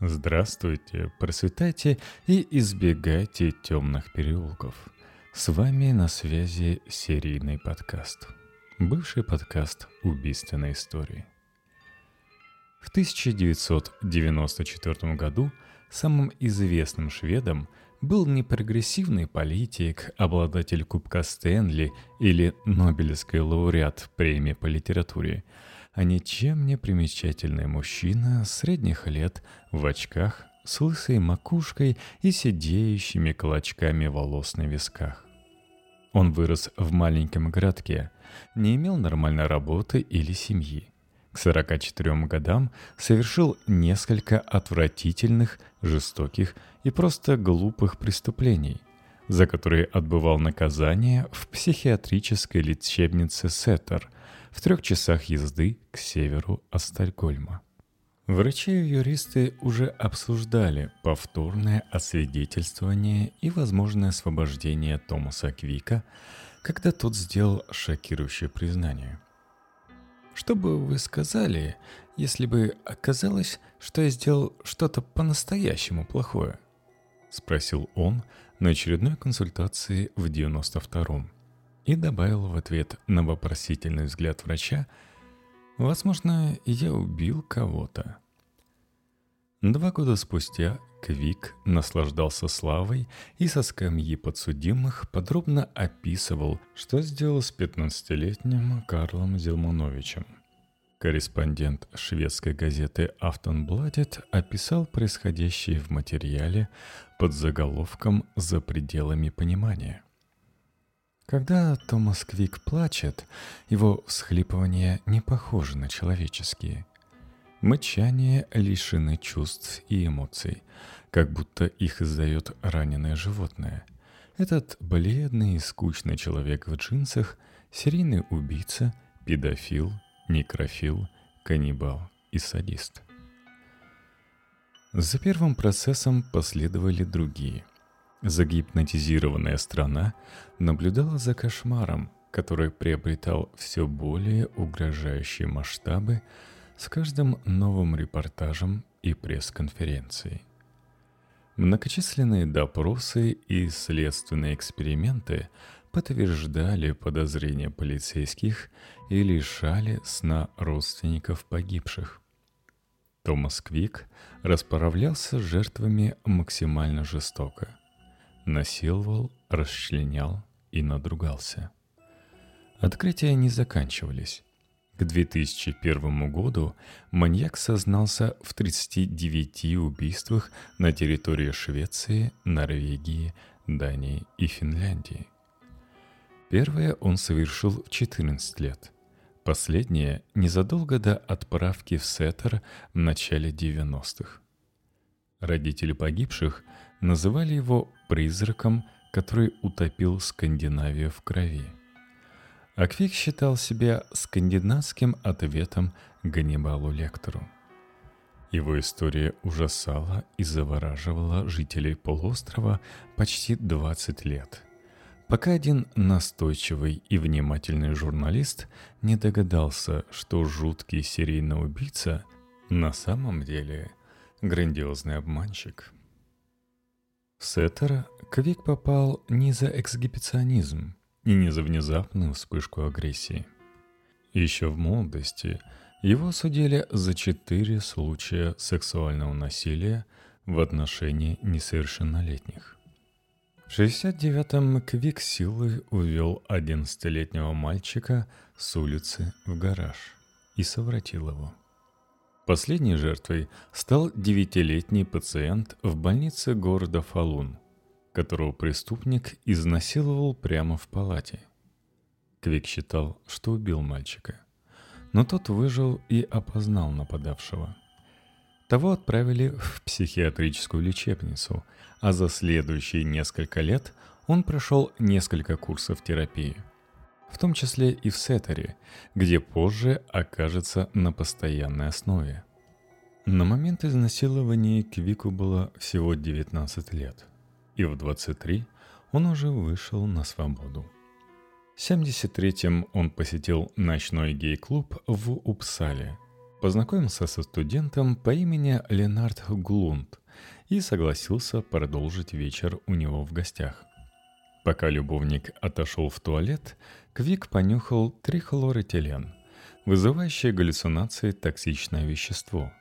Здравствуйте, процветайте и избегайте темных переулков. С вами на связи серийный подкаст. Бывший подкаст убийственной истории. В 1994 году самым известным шведом был не прогрессивный политик, обладатель Кубка Стэнли или Нобелевский лауреат премии по литературе – а ничем не примечательный мужчина средних лет в очках с лысой макушкой и сидеющими клочками волос на висках. Он вырос в маленьком городке, не имел нормальной работы или семьи. К 44 годам совершил несколько отвратительных, жестоких и просто глупых преступлений, за которые отбывал наказание в психиатрической лечебнице Сеттер – в трех часах езды к северу от Стокгольма. Врачи и юристы уже обсуждали повторное освидетельствование и возможное освобождение Томаса Квика, когда тот сделал шокирующее признание. «Что бы вы сказали, если бы оказалось, что я сделал что-то по-настоящему плохое?» — спросил он на очередной консультации в 92-м и добавил в ответ на вопросительный взгляд врача, «Возможно, я убил кого-то». Два года спустя Квик наслаждался славой и со скамьи подсудимых подробно описывал, что сделал с 15-летним Карлом Зелмановичем. Корреспондент шведской газеты «Автонбладет» описал происходящее в материале под заголовком «За пределами понимания». Когда Томас Квик плачет, его всхлипывания не похожи на человеческие. Мычания лишены чувств и эмоций, как будто их издает раненое животное. Этот бледный и скучный человек в джинсах — серийный убийца, педофил, некрофил, каннибал и садист. За первым процессом последовали другие — Загипнотизированная страна наблюдала за кошмаром, который приобретал все более угрожающие масштабы с каждым новым репортажем и пресс-конференцией. Многочисленные допросы и следственные эксперименты подтверждали подозрения полицейских и лишали сна родственников погибших. Томас Квик расправлялся с жертвами максимально жестоко – насиловал, расчленял и надругался. Открытия не заканчивались. К 2001 году маньяк сознался в 39 убийствах на территории Швеции, Норвегии, Дании и Финляндии. Первое он совершил в 14 лет. Последнее незадолго до отправки в Сеттер в начале 90-х. Родители погибших называли его призраком, который утопил Скандинавию в крови. Аквик считал себя скандинавским ответом Ганнибалу Лектору. Его история ужасала и завораживала жителей полуострова почти 20 лет, пока один настойчивый и внимательный журналист не догадался, что жуткий серийный убийца на самом деле грандиозный обманщик – Сеттера Квик попал не за эксгибиционизм и не за внезапную вспышку агрессии. Еще в молодости его судили за четыре случая сексуального насилия в отношении несовершеннолетних. В 69-м Квик силой увел 11-летнего мальчика с улицы в гараж и совратил его. Последней жертвой стал девятилетний пациент в больнице города Фалун, которого преступник изнасиловал прямо в палате. Квик считал, что убил мальчика. Но тот выжил и опознал нападавшего. Того отправили в психиатрическую лечебницу, а за следующие несколько лет он прошел несколько курсов терапии – в том числе и в Сеттере, где позже окажется на постоянной основе. На момент изнасилования Квику было всего 19 лет, и в 23 он уже вышел на свободу. В 73-м он посетил ночной гей-клуб в Упсале познакомился со студентом по имени Ленард Глунд и согласился продолжить вечер у него в гостях. Пока любовник отошел в туалет, Квик понюхал трихлорэтилен, вызывающее галлюцинации токсичное вещество.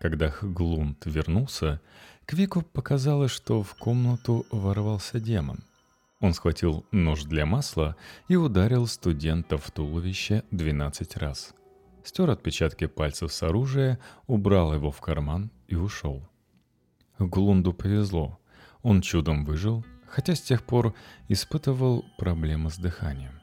Когда Глунд вернулся, Квику показалось, что в комнату ворвался демон. Он схватил нож для масла и ударил студента в туловище 12 раз. Стер отпечатки пальцев с оружия, убрал его в карман и ушел. Глунду повезло. Он чудом выжил, хотя с тех пор испытывал проблемы с дыханием.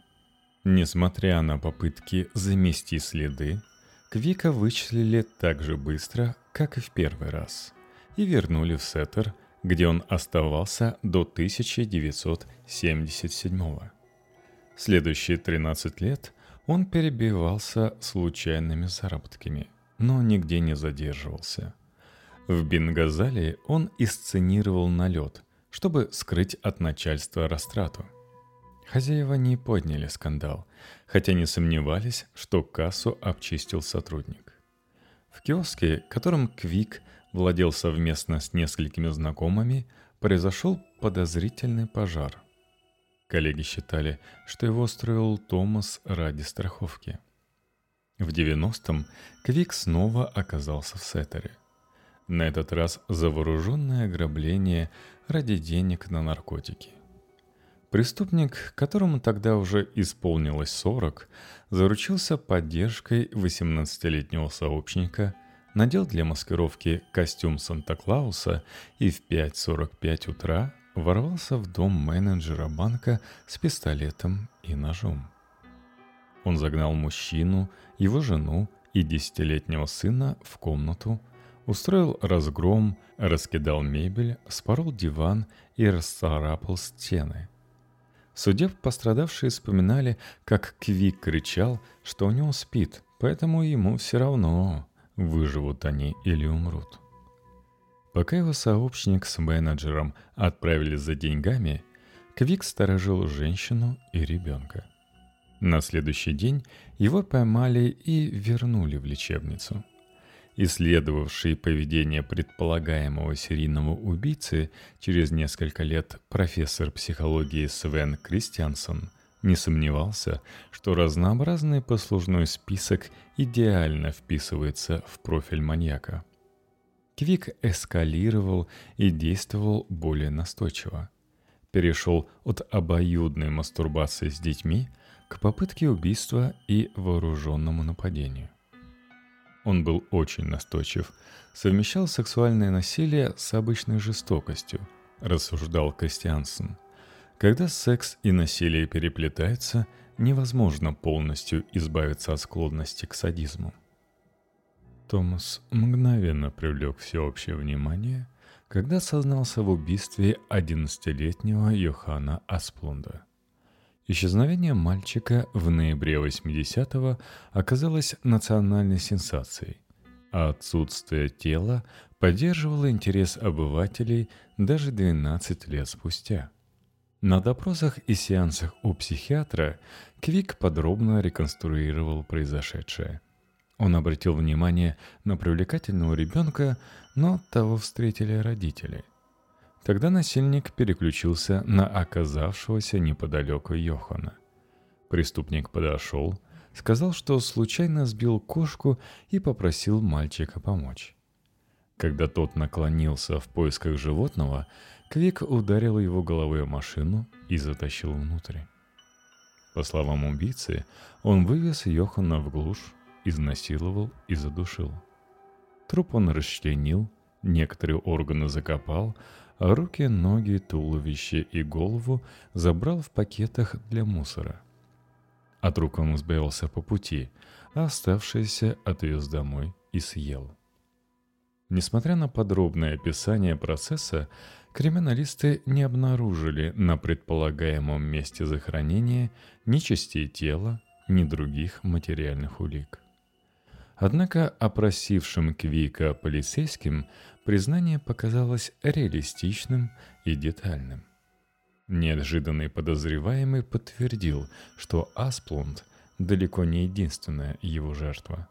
Несмотря на попытки замести следы, Квика вычислили так же быстро, как и в первый раз, и вернули в Сеттер, где он оставался до 1977 Следующие 13 лет он перебивался случайными заработками, но нигде не задерживался. В Бенгазале он исценировал налет, чтобы скрыть от начальства растрату. Хозяева не подняли скандал, хотя не сомневались, что кассу обчистил сотрудник. В киоске, которым Квик владел совместно с несколькими знакомыми, произошел подозрительный пожар. Коллеги считали, что его строил Томас ради страховки. В 90-м Квик снова оказался в Сеттере. На этот раз за вооруженное ограбление ради денег на наркотики. Преступник, которому тогда уже исполнилось 40, заручился поддержкой 18-летнего сообщника, надел для маскировки костюм Санта-Клауса и в 5.45 утра ворвался в дом менеджера банка с пистолетом и ножом. Он загнал мужчину, его жену и десятилетнего сына в комнату, устроил разгром, раскидал мебель, спорол диван и расцарапал стены. Судеб пострадавшие вспоминали, как Квик кричал, что у него спит, поэтому ему все равно, выживут они или умрут. Пока его сообщник с менеджером отправились за деньгами, Квик сторожил женщину и ребенка. На следующий день его поймали и вернули в лечебницу – исследовавший поведение предполагаемого серийного убийцы через несколько лет профессор психологии Свен Кристиансон не сомневался, что разнообразный послужной список идеально вписывается в профиль маньяка. Квик эскалировал и действовал более настойчиво. Перешел от обоюдной мастурбации с детьми к попытке убийства и вооруженному нападению – он был очень настойчив, совмещал сексуальное насилие с обычной жестокостью, рассуждал Кристиансен. Когда секс и насилие переплетаются, невозможно полностью избавиться от склонности к садизму. Томас мгновенно привлек всеобщее внимание, когда сознался в убийстве 11-летнего Йохана Асплунда – Исчезновение мальчика в ноябре 80-го оказалось национальной сенсацией, а отсутствие тела поддерживало интерес обывателей даже 12 лет спустя. На допросах и сеансах у психиатра Квик подробно реконструировал произошедшее. Он обратил внимание на привлекательного ребенка, но того встретили родители. Тогда насильник переключился на оказавшегося неподалеку Йохана. Преступник подошел, сказал, что случайно сбил кошку и попросил мальчика помочь. Когда тот наклонился в поисках животного, Квик ударил его головой о машину и затащил внутрь. По словам убийцы, он вывез Йохана в глушь, изнасиловал и задушил. Труп он расчленил, некоторые органы закопал, руки, ноги, туловище и голову забрал в пакетах для мусора. От рук он избавился по пути, а оставшиеся отвез домой и съел. Несмотря на подробное описание процесса, криминалисты не обнаружили на предполагаемом месте захоронения ни частей тела, ни других материальных улик. Однако опросившим Квика полицейским признание показалось реалистичным и детальным. Неожиданный подозреваемый подтвердил, что Асплунд далеко не единственная его жертва.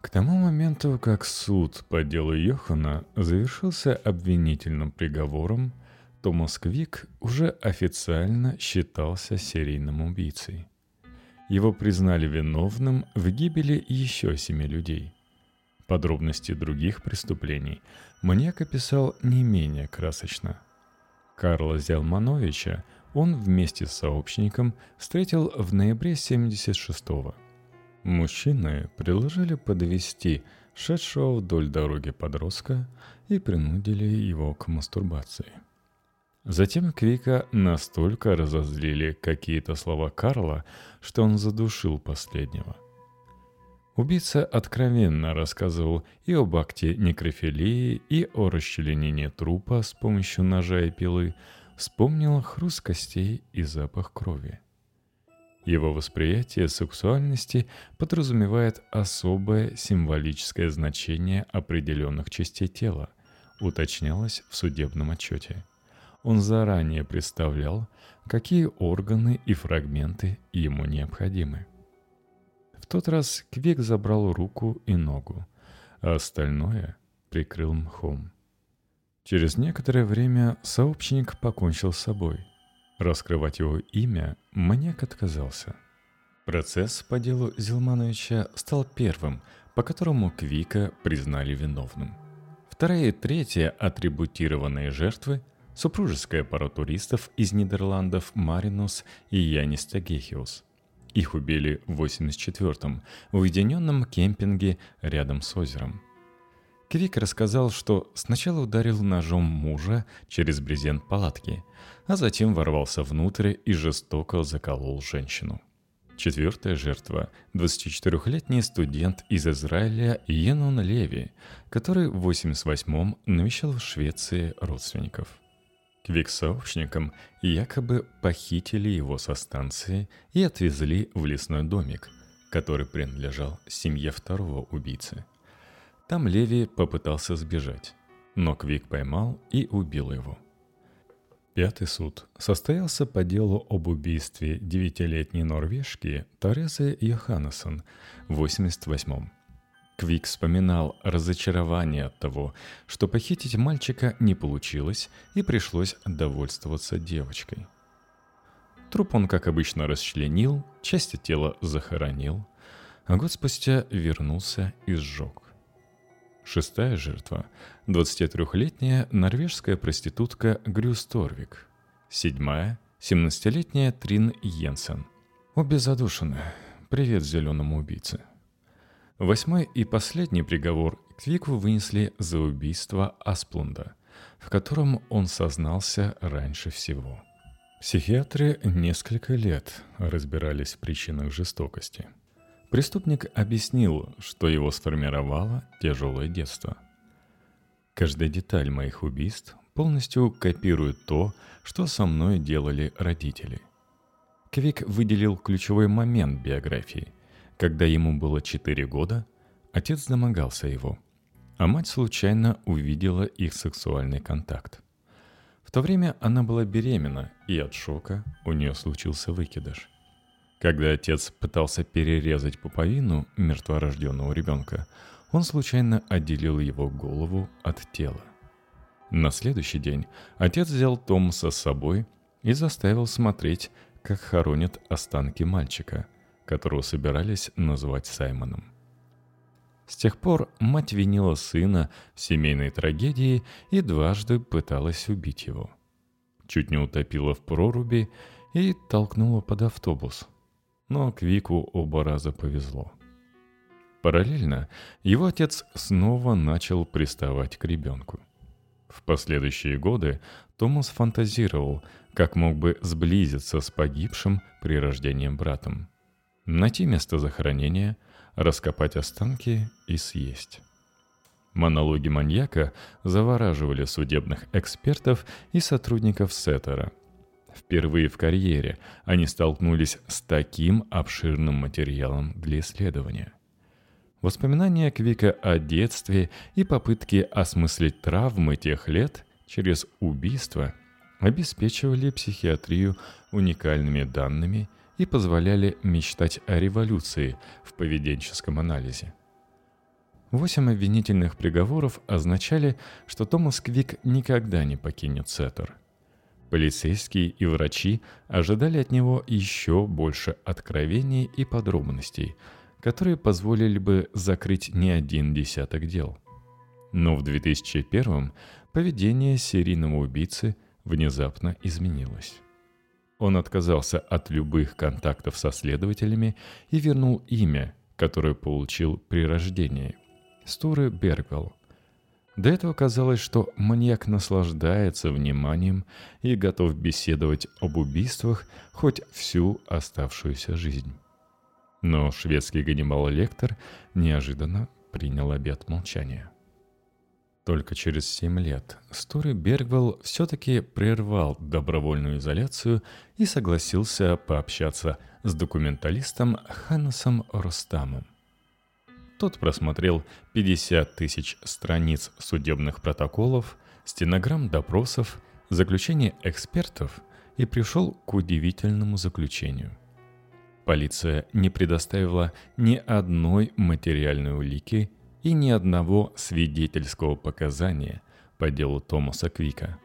К тому моменту, как суд по делу Йохана завершился обвинительным приговором, Томас Квик уже официально считался серийным убийцей. Его признали виновным в гибели еще семи людей. Подробности других преступлений маньяк описал не менее красочно. Карла Зелмановича он вместе с сообщником встретил в ноябре 76-го – Мужчины предложили подвести шедшего вдоль дороги подростка и принудили его к мастурбации. Затем Квика настолько разозлили какие-то слова Карла, что он задушил последнего. Убийца откровенно рассказывал и об акте некрофилии, и о расчленении трупа с помощью ножа и пилы, вспомнил хруст костей и запах крови – его восприятие сексуальности подразумевает особое символическое значение определенных частей тела, уточнялось в судебном отчете. Он заранее представлял, какие органы и фрагменты ему необходимы. Тот раз Квик забрал руку и ногу, а остальное прикрыл мхом. Через некоторое время сообщник покончил с собой – Раскрывать его имя маньяк отказался. Процесс по делу Зилмановича стал первым, по которому Квика признали виновным. Вторая и третья атрибутированные жертвы – супружеская пара туристов из Нидерландов Маринус и Янис Тагехиус. Их убили в 84-м в уединенном кемпинге рядом с озером – Квик рассказал, что сначала ударил ножом мужа через брезент палатки, а затем ворвался внутрь и жестоко заколол женщину. Четвертая жертва – 24-летний студент из Израиля Йенун Леви, который в 88-м навещал в Швеции родственников. Квик сообщникам якобы похитили его со станции и отвезли в лесной домик, который принадлежал семье второго убийцы – там Леви попытался сбежать, но Квик поймал и убил его. Пятый суд состоялся по делу об убийстве девятилетней норвежки Терезы Йоханнессон в 88-м. Квик вспоминал разочарование от того, что похитить мальчика не получилось и пришлось довольствоваться девочкой. Труп он, как обычно, расчленил, части тела захоронил, а год спустя вернулся и сжег. Шестая жертва – 23-летняя норвежская проститутка Грюс Торвик. Седьмая – 17-летняя Трин Йенсен. Обе задушены. Привет зеленому убийце. Восьмой и последний приговор Квику вынесли за убийство Асплунда, в котором он сознался раньше всего. Психиатры несколько лет разбирались в причинах жестокости – Преступник объяснил, что его сформировало тяжелое детство. Каждая деталь моих убийств полностью копирует то, что со мной делали родители. Квик выделил ключевой момент биографии. Когда ему было 4 года, отец домогался его, а мать случайно увидела их сексуальный контакт. В то время она была беременна, и от шока у нее случился выкидыш. Когда отец пытался перерезать пуповину мертворожденного ребенка, он случайно отделил его голову от тела. На следующий день отец взял Томаса с собой и заставил смотреть, как хоронят останки мальчика, которого собирались назвать Саймоном. С тех пор мать винила сына в семейной трагедии и дважды пыталась убить его. Чуть не утопила в проруби и толкнула под автобус – но Квику оба раза повезло. Параллельно его отец снова начал приставать к ребенку. В последующие годы Томас фантазировал, как мог бы сблизиться с погибшим при рождении братом. Найти место захоронения, раскопать останки и съесть. Монологи маньяка завораживали судебных экспертов и сотрудников Сеттера – Впервые в карьере они столкнулись с таким обширным материалом для исследования. Воспоминания Квика о детстве и попытки осмыслить травмы тех лет через убийство обеспечивали психиатрию уникальными данными и позволяли мечтать о революции в поведенческом анализе. Восемь обвинительных приговоров означали, что Томас Квик никогда не покинет Сеттер. Полицейские и врачи ожидали от него еще больше откровений и подробностей, которые позволили бы закрыть не один десяток дел. Но в 2001 поведение серийного убийцы внезапно изменилось. Он отказался от любых контактов со следователями и вернул имя, которое получил при рождении – Стуры Бергвелл. До этого казалось, что маньяк наслаждается вниманием и готов беседовать об убийствах хоть всю оставшуюся жизнь. Но шведский Ганнибал Лектор неожиданно принял обет молчания. Только через семь лет Стури Бергвелл все-таки прервал добровольную изоляцию и согласился пообщаться с документалистом Ханнесом Ростамом. Тот просмотрел 50 тысяч страниц судебных протоколов, стенограмм допросов, заключения экспертов и пришел к удивительному заключению. Полиция не предоставила ни одной материальной улики и ни одного свидетельского показания по делу Томаса Квика.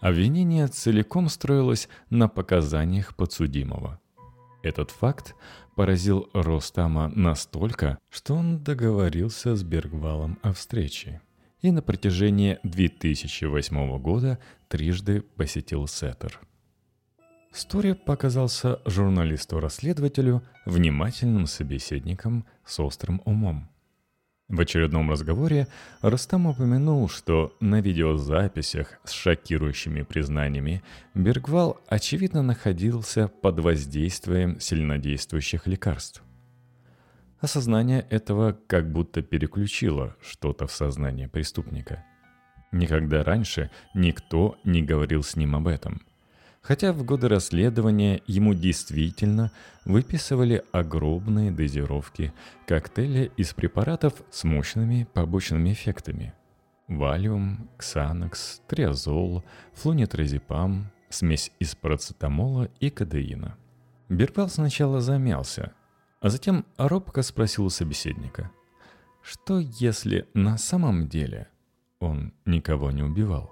Обвинение целиком строилось на показаниях подсудимого. Этот факт поразил Ростама настолько, что он договорился с Бергвалом о встрече и на протяжении 2008 года трижды посетил Сеттер. Стори показался журналисту-расследователю внимательным собеседником с острым умом. В очередном разговоре Ростам упомянул, что на видеозаписях с шокирующими признаниями Бергвал очевидно находился под воздействием сильнодействующих лекарств. Осознание этого как будто переключило что-то в сознание преступника. Никогда раньше никто не говорил с ним об этом – хотя в годы расследования ему действительно выписывали огромные дозировки коктейля из препаратов с мощными побочными эффектами. Валиум, ксанокс, триазол, флунитразепам, смесь из парацетамола и кадеина. Берпал сначала замялся, а затем робко спросил у собеседника, что если на самом деле он никого не убивал?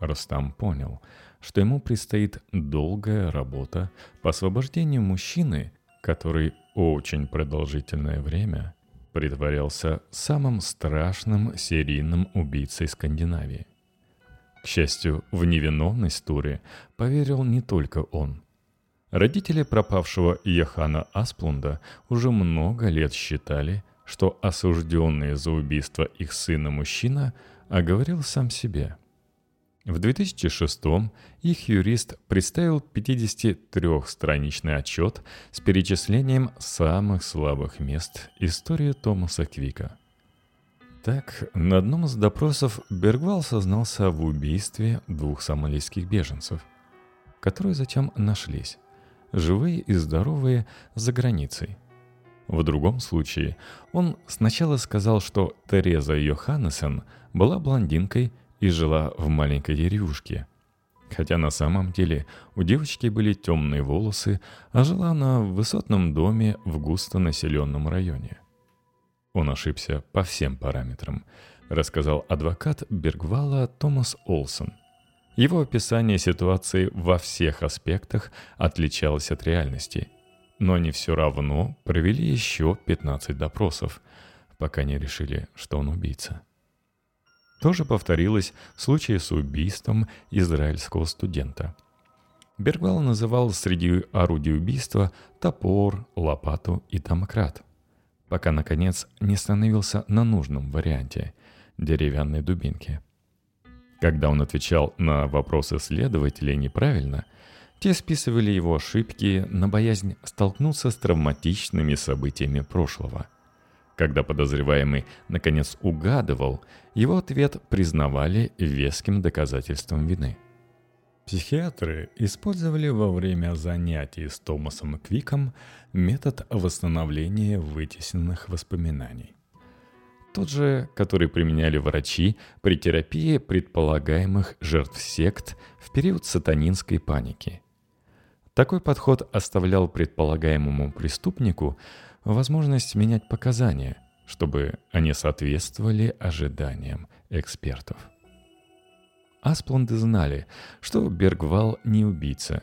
Рустам понял – что ему предстоит долгая работа по освобождению мужчины, который очень продолжительное время притворялся самым страшным серийным убийцей Скандинавии. К счастью, в невиновность Тури поверил не только он. Родители пропавшего Йохана Асплунда уже много лет считали, что осужденный за убийство их сына мужчина оговорил сам себе – в 2006 их юрист представил 53-страничный отчет с перечислением самых слабых мест истории Томаса Квика. Так, на одном из допросов Бергвал сознался в убийстве двух сомалийских беженцев, которые затем нашлись, живые и здоровые, за границей. В другом случае он сначала сказал, что Тереза Йоханнесен была блондинкой – и жила в маленькой деревушке. Хотя на самом деле у девочки были темные волосы, а жила она в высотном доме в густонаселенном районе. Он ошибся по всем параметрам, рассказал адвокат Бергвала Томас Олсон. Его описание ситуации во всех аспектах отличалось от реальности, но они все равно провели еще 15 допросов, пока не решили, что он убийца. Тоже повторилось в случае с убийством израильского студента. Бергвал называл среди орудий убийства топор, лопату и домкрат, пока, наконец, не становился на нужном варианте – деревянной дубинки. Когда он отвечал на вопросы следователей неправильно, те списывали его ошибки на боязнь столкнуться с травматичными событиями прошлого – когда подозреваемый наконец угадывал, его ответ признавали веским доказательством вины. Психиатры использовали во время занятий с Томасом Квиком метод восстановления вытесненных воспоминаний. Тот же, который применяли врачи при терапии предполагаемых жертв сект в период сатанинской паники. Такой подход оставлял предполагаемому преступнику возможность менять показания, чтобы они соответствовали ожиданиям экспертов. Аспланды знали, что Бергвал не убийца,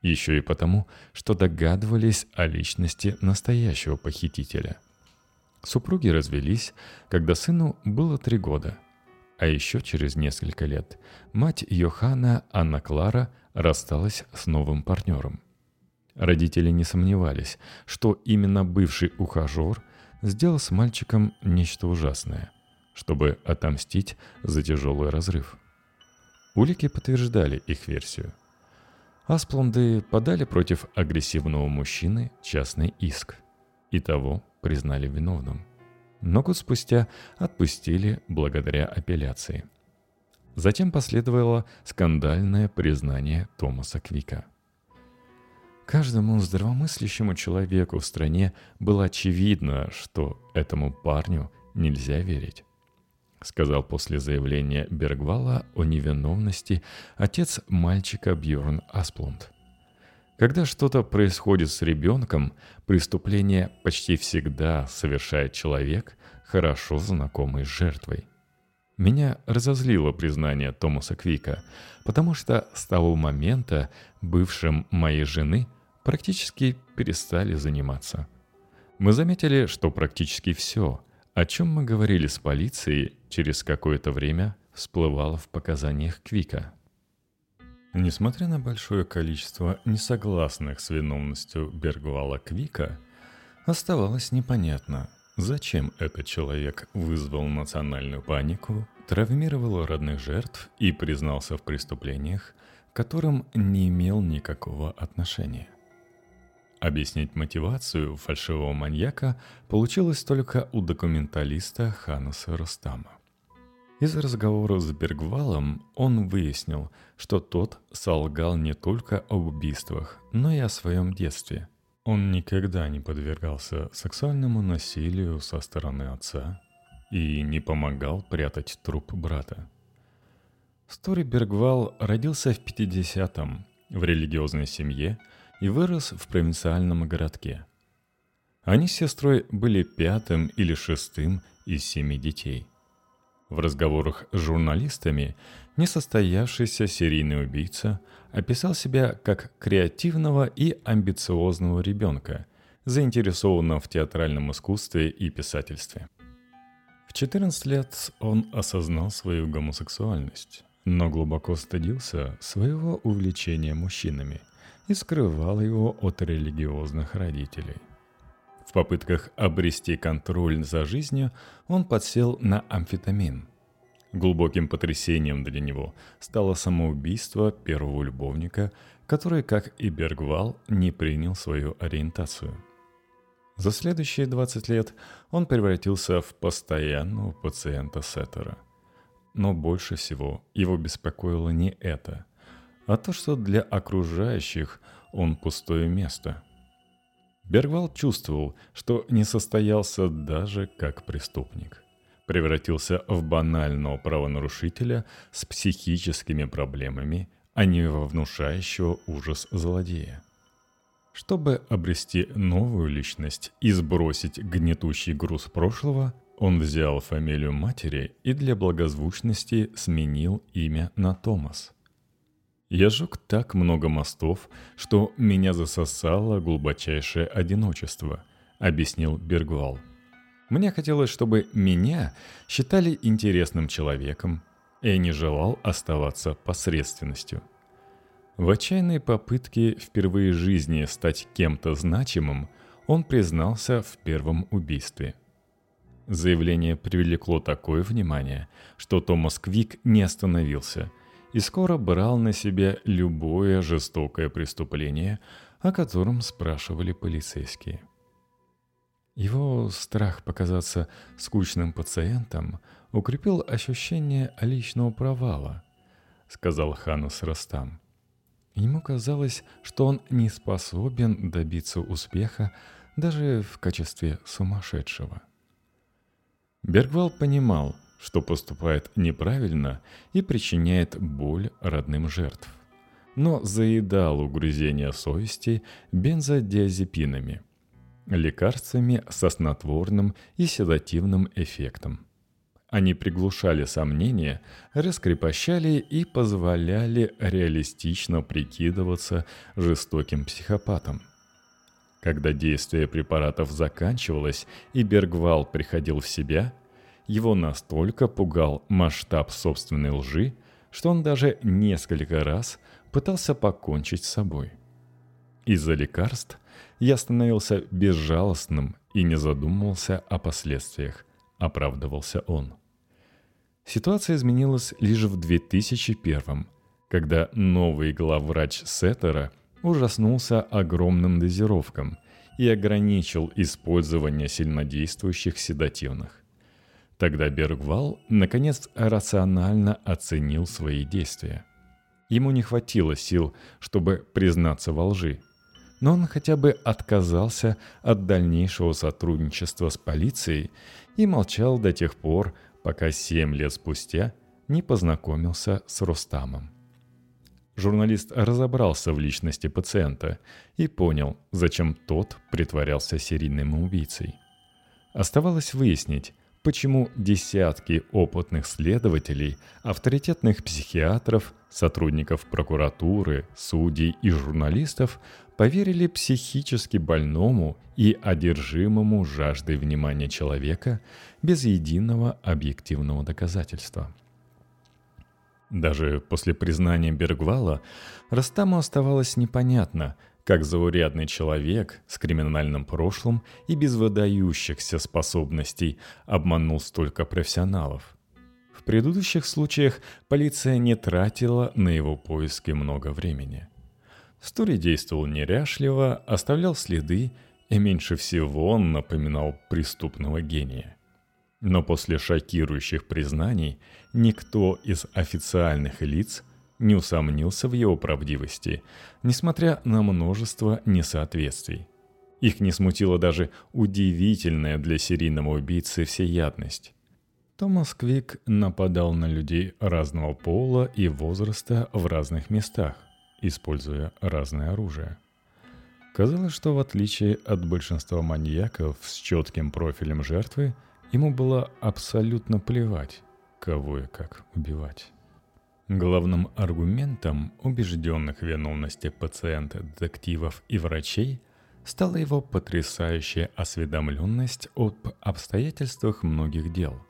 еще и потому, что догадывались о личности настоящего похитителя. Супруги развелись, когда сыну было три года. А еще через несколько лет мать Йохана Анна Клара рассталась с новым партнером. Родители не сомневались, что именно бывший ухажер сделал с мальчиком нечто ужасное, чтобы отомстить за тяжелый разрыв. Улики подтверждали их версию. Аспланды подали против агрессивного мужчины частный иск. И того признали виновным. Но год спустя отпустили благодаря апелляции. Затем последовало скандальное признание Томаса Квика. Каждому здравомыслящему человеку в стране было очевидно, что этому парню нельзя верить сказал после заявления Бергвала о невиновности отец мальчика Бьорн Асплунд. Когда что-то происходит с ребенком, преступление почти всегда совершает человек, хорошо знакомый с жертвой. Меня разозлило признание Томаса Квика, потому что с того момента бывшим моей жены практически перестали заниматься. Мы заметили, что практически все – о чем мы говорили с полицией, через какое-то время всплывало в показаниях Квика. Несмотря на большое количество несогласных с виновностью Бергвала Квика, оставалось непонятно, зачем этот человек вызвал национальную панику, травмировал родных жертв и признался в преступлениях, к которым не имел никакого отношения. Объяснить мотивацию фальшивого маньяка получилось только у документалиста Ханаса Рустама. Из разговора с Бергвалом он выяснил, что тот солгал не только об убийствах, но и о своем детстве. Он никогда не подвергался сексуальному насилию со стороны отца и не помогал прятать труп брата. Стори Бергвал родился в 50-м в религиозной семье – и вырос в провинциальном городке. Они с сестрой были пятым или шестым из семи детей. В разговорах с журналистами несостоявшийся серийный убийца описал себя как креативного и амбициозного ребенка, заинтересованного в театральном искусстве и писательстве. В 14 лет он осознал свою гомосексуальность, но глубоко стыдился своего увлечения мужчинами – и скрывал его от религиозных родителей. В попытках обрести контроль за жизнью он подсел на амфетамин. Глубоким потрясением для него стало самоубийство первого любовника, который, как и Бергвал, не принял свою ориентацию. За следующие 20 лет он превратился в постоянного пациента Сеттера. Но больше всего его беспокоило не это – а то, что для окружающих он пустое место. Бергвал чувствовал, что не состоялся даже как преступник. Превратился в банального правонарушителя с психическими проблемами, а не во внушающего ужас злодея. Чтобы обрести новую личность и сбросить гнетущий груз прошлого, он взял фамилию матери и для благозвучности сменил имя на Томас – я жег так много мостов, что меня засосало глубочайшее одиночество, объяснил Бергвал. Мне хотелось, чтобы меня считали интересным человеком, и я не желал оставаться посредственностью. В отчаянной попытке впервые в жизни стать кем-то значимым, он признался в первом убийстве. Заявление привлекло такое внимание, что Томас Квик не остановился – и скоро брал на себя любое жестокое преступление, о котором спрашивали полицейские. Его страх показаться скучным пациентом укрепил ощущение личного провала, сказал Ханус Растам. Ему казалось, что он не способен добиться успеха даже в качестве сумасшедшего. Бергвал понимал, что поступает неправильно и причиняет боль родным жертв. Но заедал угрызения совести бензодиазепинами. лекарствами со снотворным и седативным эффектом. Они приглушали сомнения, раскрепощали и позволяли реалистично прикидываться жестоким психопатом. Когда действие препаратов заканчивалось и Бергвал приходил в себя, его настолько пугал масштаб собственной лжи, что он даже несколько раз пытался покончить с собой. Из-за лекарств я становился безжалостным и не задумывался о последствиях, оправдывался он. Ситуация изменилась лишь в 2001 когда новый главврач Сеттера ужаснулся огромным дозировкам и ограничил использование сильнодействующих седативных. Тогда Бергвал, наконец, рационально оценил свои действия. Ему не хватило сил, чтобы признаться во лжи, но он хотя бы отказался от дальнейшего сотрудничества с полицией и молчал до тех пор, пока семь лет спустя не познакомился с Рустамом. Журналист разобрался в личности пациента и понял, зачем тот притворялся серийным убийцей. Оставалось выяснить, почему десятки опытных следователей, авторитетных психиатров, сотрудников прокуратуры, судей и журналистов поверили психически больному и одержимому жаждой внимания человека без единого объективного доказательства. Даже после признания Бергвала Растаму оставалось непонятно, как заурядный человек с криминальным прошлым и без выдающихся способностей обманул столько профессионалов. В предыдущих случаях полиция не тратила на его поиски много времени. Стори действовал неряшливо, оставлял следы и меньше всего он напоминал преступного гения. Но после шокирующих признаний никто из официальных лиц не усомнился в его правдивости, несмотря на множество несоответствий. Их не смутила даже удивительная для серийного убийцы всеядность. Томас Квик нападал на людей разного пола и возраста в разных местах, используя разное оружие. Казалось, что в отличие от большинства маньяков с четким профилем жертвы, ему было абсолютно плевать, кого и как убивать. Главным аргументом убежденных в виновности пациента, детективов и врачей стала его потрясающая осведомленность об обстоятельствах многих дел.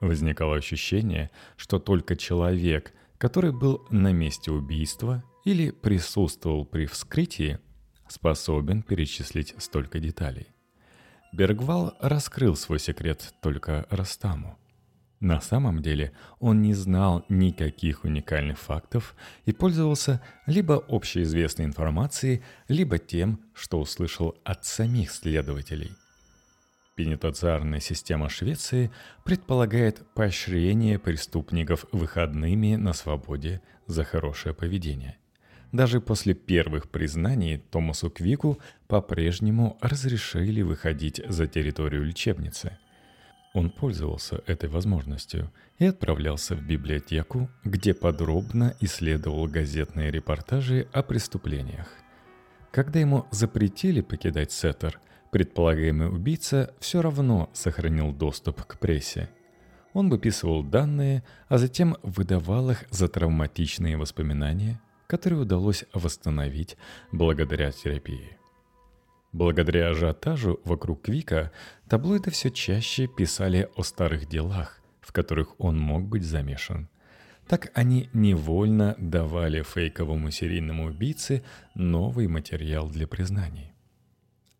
Возникало ощущение, что только человек, который был на месте убийства или присутствовал при вскрытии, способен перечислить столько деталей. Бергвал раскрыл свой секрет только Растаму – на самом деле он не знал никаких уникальных фактов и пользовался либо общеизвестной информацией, либо тем, что услышал от самих следователей. Пенитенциарная система Швеции предполагает поощрение преступников выходными на свободе за хорошее поведение. Даже после первых признаний Томасу Квику по-прежнему разрешили выходить за территорию лечебницы – он пользовался этой возможностью и отправлялся в библиотеку, где подробно исследовал газетные репортажи о преступлениях. Когда ему запретили покидать Сеттер, предполагаемый убийца все равно сохранил доступ к прессе. Он выписывал данные, а затем выдавал их за травматичные воспоминания, которые удалось восстановить благодаря терапии. Благодаря ажиотажу вокруг Квика таблоиды все чаще писали о старых делах, в которых он мог быть замешан. Так они невольно давали фейковому серийному убийце новый материал для признаний.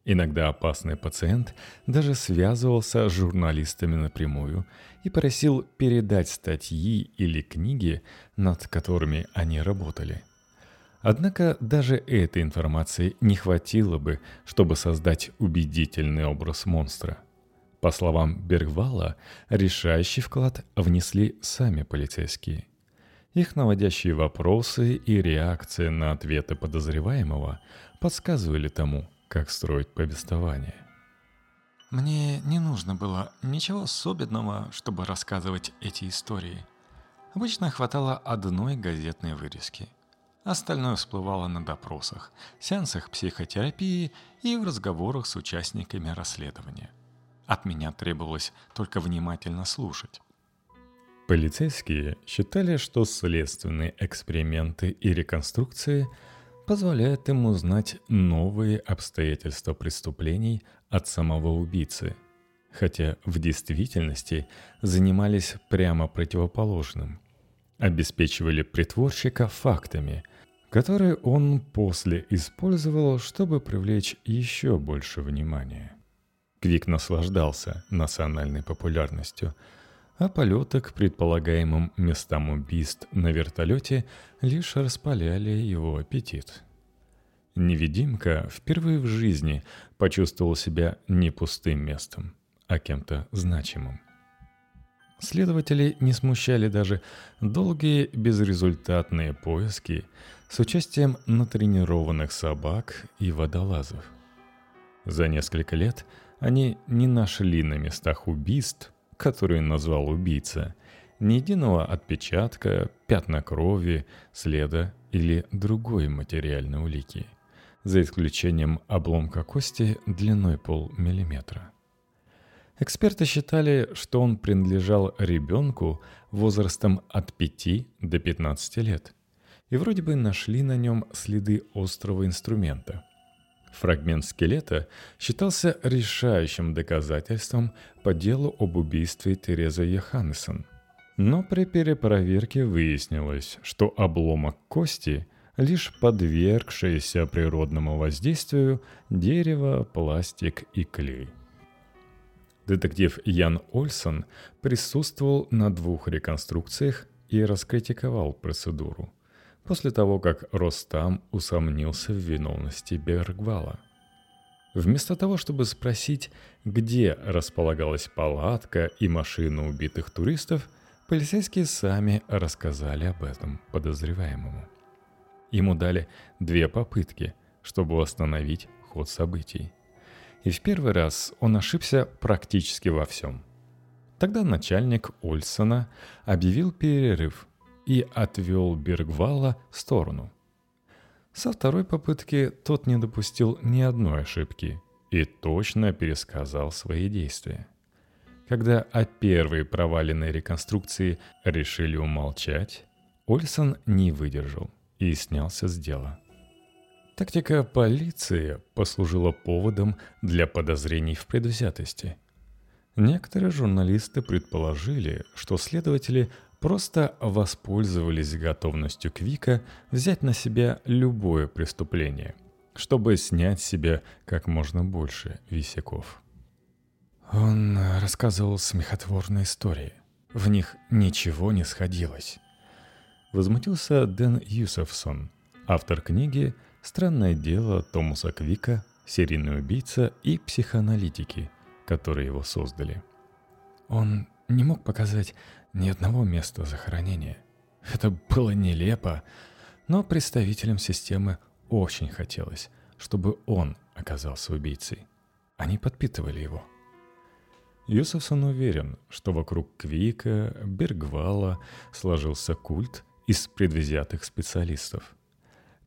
Иногда опасный пациент даже связывался с журналистами напрямую и просил передать статьи или книги, над которыми они работали – Однако даже этой информации не хватило бы, чтобы создать убедительный образ монстра. По словам Бергвала, решающий вклад внесли сами полицейские. Их наводящие вопросы и реакции на ответы подозреваемого подсказывали тому, как строить повествование. Мне не нужно было ничего особенного, чтобы рассказывать эти истории. Обычно хватало одной газетной вырезки – Остальное всплывало на допросах, сеансах психотерапии и в разговорах с участниками расследования. От меня требовалось только внимательно слушать. Полицейские считали, что следственные эксперименты и реконструкции позволяют им узнать новые обстоятельства преступлений от самого убийцы, хотя в действительности занимались прямо противоположным. Обеспечивали притворщика фактами, которые он после использовал, чтобы привлечь еще больше внимания. Квик наслаждался национальной популярностью – а полеты к предполагаемым местам убийств на вертолете лишь распаляли его аппетит. Невидимка впервые в жизни почувствовал себя не пустым местом, а кем-то значимым. Следователи не смущали даже долгие безрезультатные поиски с участием натренированных собак и водолазов. За несколько лет они не нашли на местах убийств который назвал убийца, ни единого отпечатка, пятна крови, следа или другой материальной улики, за исключением обломка кости длиной полмиллиметра. Эксперты считали, что он принадлежал ребенку возрастом от 5 до 15 лет, и вроде бы нашли на нем следы острого инструмента – Фрагмент скелета считался решающим доказательством по делу об убийстве Терезы Йоханнессон. Но при перепроверке выяснилось, что обломок кости – лишь подвергшееся природному воздействию дерево, пластик и клей. Детектив Ян Ольсон присутствовал на двух реконструкциях и раскритиковал процедуру – после того, как Ростам усомнился в виновности Бергвала. Вместо того, чтобы спросить, где располагалась палатка и машина убитых туристов, полицейские сами рассказали об этом подозреваемому. Ему дали две попытки, чтобы остановить ход событий. И в первый раз он ошибся практически во всем. Тогда начальник Ольсона объявил перерыв – и отвел Бергвала в сторону. Со второй попытки тот не допустил ни одной ошибки и точно пересказал свои действия. Когда о первой проваленной реконструкции решили умолчать, Ольсон не выдержал и снялся с дела. Тактика полиции послужила поводом для подозрений в предвзятости. Некоторые журналисты предположили, что следователи просто воспользовались готовностью Квика взять на себя любое преступление, чтобы снять с себя как можно больше висяков. Он рассказывал смехотворные истории. В них ничего не сходилось. Возмутился Дэн Юсефсон, автор книги «Странное дело Томаса Квика. Серийный убийца и психоаналитики», которые его создали. Он не мог показать ни одного места захоронения. Это было нелепо, но представителям системы очень хотелось, чтобы он оказался убийцей. Они подпитывали его. Юсовсон уверен, что вокруг Квика, Бергвала сложился культ из предвзятых специалистов.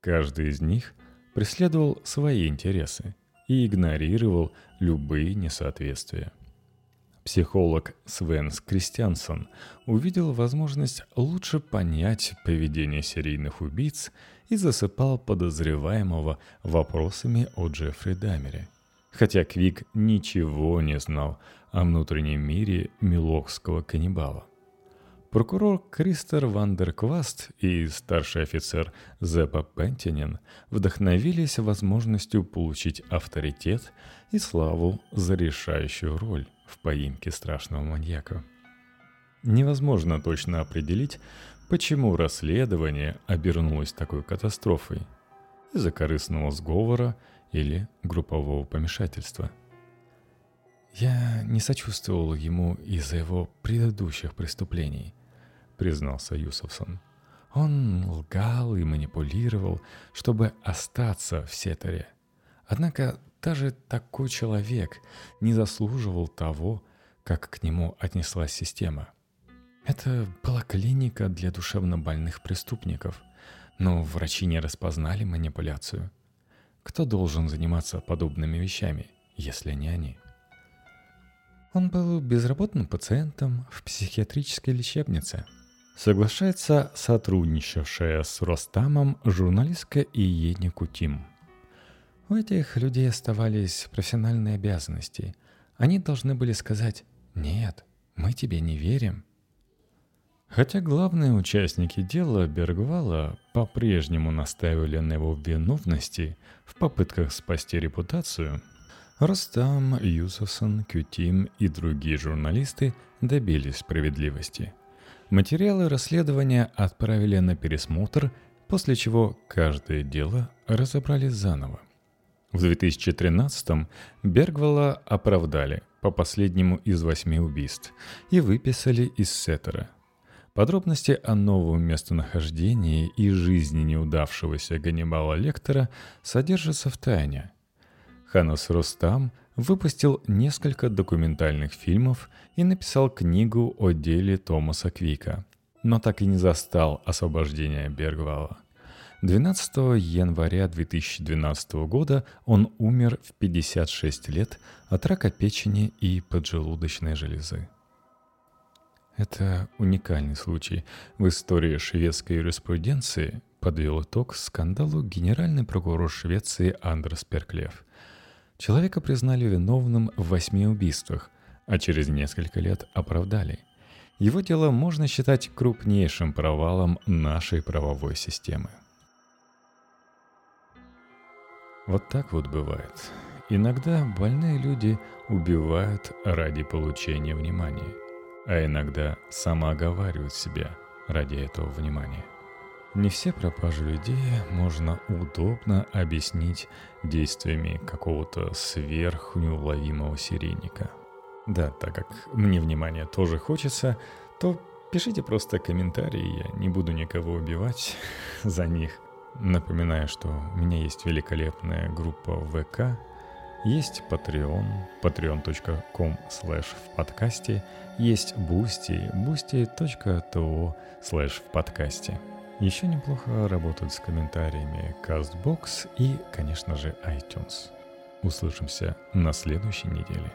Каждый из них преследовал свои интересы и игнорировал любые несоответствия. Психолог Свенс Кристиансон увидел возможность лучше понять поведение серийных убийц и засыпал подозреваемого вопросами о Джеффри Дамере. Хотя Квик ничего не знал о внутреннем мире милуокского каннибала. Прокурор Кристер ван дер Кваст и старший офицер Сеппо Пенттинен вдохновились возможностью получить авторитет и славу за решающую роль в поимке страшного маньяка. Невозможно точно определить, почему расследование обернулось такой катастрофой. Из-за корыстного сговора или группового помешательства. «Я не сочувствовал ему из-за его предыдущих преступлений», — признался Юсовсон. Он лгал и манипулировал, чтобы остаться в Сетере. Однако даже такой человек не заслуживал того, как к нему отнеслась система. Это была клиника для душевнобольных преступников. Но врачи не распознали манипуляцию. Кто должен заниматься подобными вещами, если не они? Он был безработным пациентом в психиатрической лечебнице. Соглашается сотрудничавшая с Ростамом журналистка Иеня Кутим. У этих людей оставались профессиональные обязанности. Они должны были сказать «Нет, мы тебе не верим». Хотя главные участники дела Бергвала по-прежнему настаивали на его виновности в попытках спасти репутацию, Ростам, Юсовсон, Кютим и другие журналисты добились справедливости. Материалы расследования отправили на пересмотр, после чего каждое дело разобрали заново. В 2013-м Бергвала оправдали по последнему из восьми убийств и выписали из Сеттера – Подробности о новом местонахождении и жизни неудавшегося Ганнибала Лектора содержатся в тайне. Ханас Рустам выпустил несколько документальных фильмов и написал книгу о деле Томаса Квика, но так и не застал освобождения Бергвала. 12 января 2012 года он умер в 56 лет от рака печени и поджелудочной железы. Это уникальный случай в истории шведской юриспруденции, подвел итог скандалу генеральный прокурор Швеции Андрес Перклев. Человека признали виновным в восьми убийствах, а через несколько лет оправдали. Его дело можно считать крупнейшим провалом нашей правовой системы. Вот так вот бывает. Иногда больные люди убивают ради получения внимания – а иногда самооговаривают себя ради этого внимания. Не все пропажи людей можно удобно объяснить действиями какого-то сверхнеуловимого серийника. Да, так как мне внимания тоже хочется, то пишите просто комментарии, я не буду никого убивать за них. Напоминаю, что у меня есть великолепная группа ВК, есть Patreon, patreon.com slash в подкасте, есть Boosty, boosty.to slash в подкасте. Еще неплохо работают с комментариями CastBox и, конечно же, iTunes. Услышимся на следующей неделе.